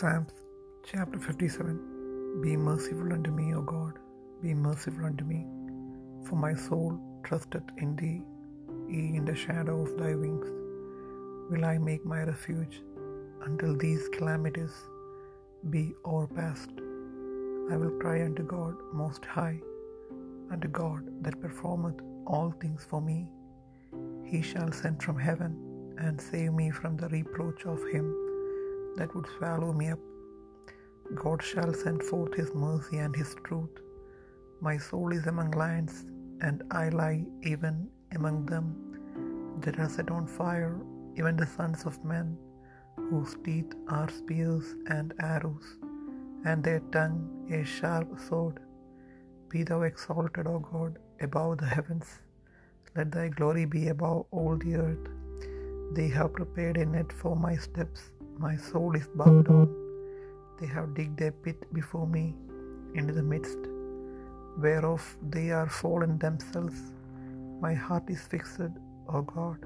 Psalms chapter 57 Be merciful unto me, O God, be merciful unto me, for my soul trusteth in thee. Ye in the shadow of thy wings will I make my refuge until these calamities be o'erpast. I will cry unto God most high, unto God that performeth all things for me. He shall send from heaven and save me from the reproach of him that would swallow me up. God shall send forth his mercy and his truth. My soul is among lions, and I lie even among them that are set on fire, even the sons of men, whose teeth are spears and arrows, and their tongue a sharp sword. Be thou exalted, O God, above the heavens. Let thy glory be above all the earth. They have prepared a net for my steps. My soul is bowed down. They have digged a pit before me into the midst, whereof they are fallen themselves. My heart is fixed, O God.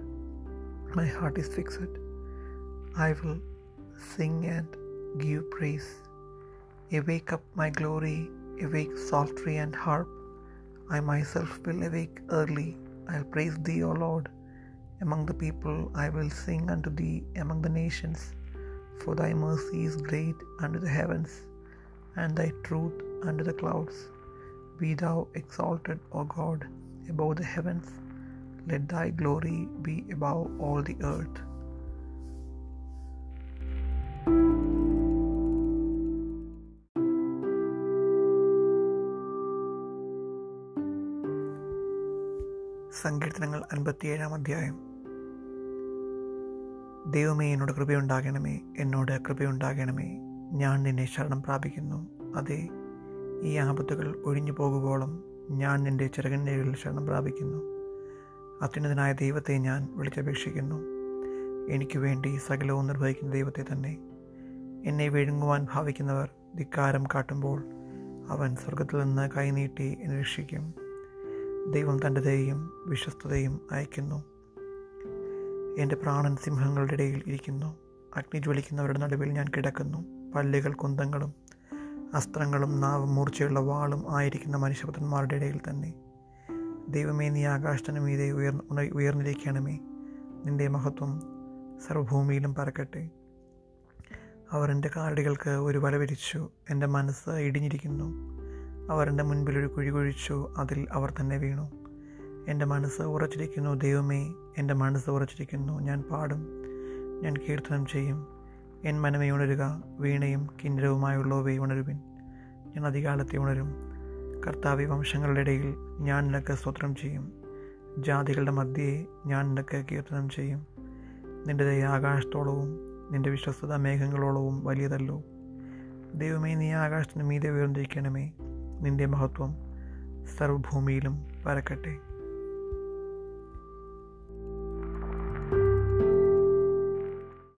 My heart is fixed. I will sing and give praise. Awake up my glory, awake psaltery and harp. I myself will awake early. I'll praise thee, O Lord. Among the people I will sing unto thee among the nations. For thy mercy is great unto the heavens, and thy truth unto the clouds. Be thou exalted, O God, above the heavens. Let thy glory be above all the earth. സങ്കീർത്തനങ്ങൾ അൻപത്തിയേഴാം അധ്യായം ദൈവമേ എന്നോട് കൃപയുണ്ടാകണമേ. എന്നോട് കൃപയുണ്ടാകണമേ. ഞാൻ നിന്നെ ശരണം പ്രാപിക്കുന്നു. അതെ ഈ ആപത്തുകൾ ഒഴിഞ്ഞു പോകുവോളം ഞാൻ നിന്റെ ചെറുകിന്റെയിൽ ശരണം പ്രാപിക്കുന്നു. അത്യുന്നതനായ ദൈവത്തെ ഞാൻ വിളിച്ചപേക്ഷിക്കുന്നു. എനിക്ക് വേണ്ടി സകലവും നിർവഹിക്കുന്ന ദൈവത്തെ തന്നെ. എന്നെ വിഴുങ്ങുവാൻ ഭാവിക്കുന്നവർ ധിക്കാരം കാട്ടുമ്പോൾ അവൻ സ്വർഗത്തിൽ നിന്ന് കൈനീട്ടി എന്നെ രക്ഷിക്കും. ദൈവം തന്റെ ദയയും വിശ്വസ്തതയും അയക്കുന്നു എന്റെ പ്രാണൻ സിംഹങ്ങളുടെ ഇടയിൽ ഇരിക്കുന്നു. അഗ്നി ജ്വലിക്കുന്നവരുടെ നടുവിൽ ഞാൻ കിടക്കുന്നു. പല്ലുകൾ കുന്തങ്ങളും അസ്ത്രങ്ങളും നാവും മൂർച്ചയുള്ള വാളും ആയിരിക്കുന്ന മനുഷ്യപുത്രന്മാരുടെ ഇടയിൽ തന്നെ. ദൈവമേ നീ ആകാശത്തിന് മീതെ ഉയർ ഉയർന്നിരിക്കണമേ. നിന്റെ മഹത്വം സർവഭൂമിയിലും പറക്കട്ടെ. അവർ എന്റെ കാലടികൾക്ക് ഒരു വല വിരിച്ചു എന്റെ മനസ്സ് ഇടിഞ്ഞിരിക്കുന്നു. അവർ എന്റെ മുൻപിൽ ഒരു കുഴി കുഴിച്ചു അതിൽ അവർ തന്നെ വീണു. എന്റെ മനസ്സ് ഉറച്ചിരിക്കുന്നു ദൈവമേ. എന്റെ മനസ്സ് ഉറച്ചിരിക്കുന്നു. ഞാൻ പാടും. ഞാൻ കീർത്തനം ചെയ്യും. എൻ മനമേ ഉണരുക. വീണയും കിന്നരവുമായുള്ളവയെ ഉണരുവിൻ. ഞാൻ അധികാലത്തെ ഉണരും. കർത്താവി വംശങ്ങളുടെ ഇടയിൽ ഞാൻ നിനക്ക് സ്വത്രം ചെയ്യും. ജാതികളുടെ മധ്യയെ ഞാൻ നിനക്ക് കീർത്തനം ചെയ്യും. നിന്റെ ദയ ആകാശത്തോളവും നിന്റെ വിശ്വസ്തത മേഘങ്ങളോളവും വലിയതല്ലോ. ദൈവമേ നീ ആകാശത്തിന് മീതെ ഉയർന്നിരിക്കണമേ. നിന്റെ മഹത്വം സർവഭൂമിയിലും പരക്കട്ടെ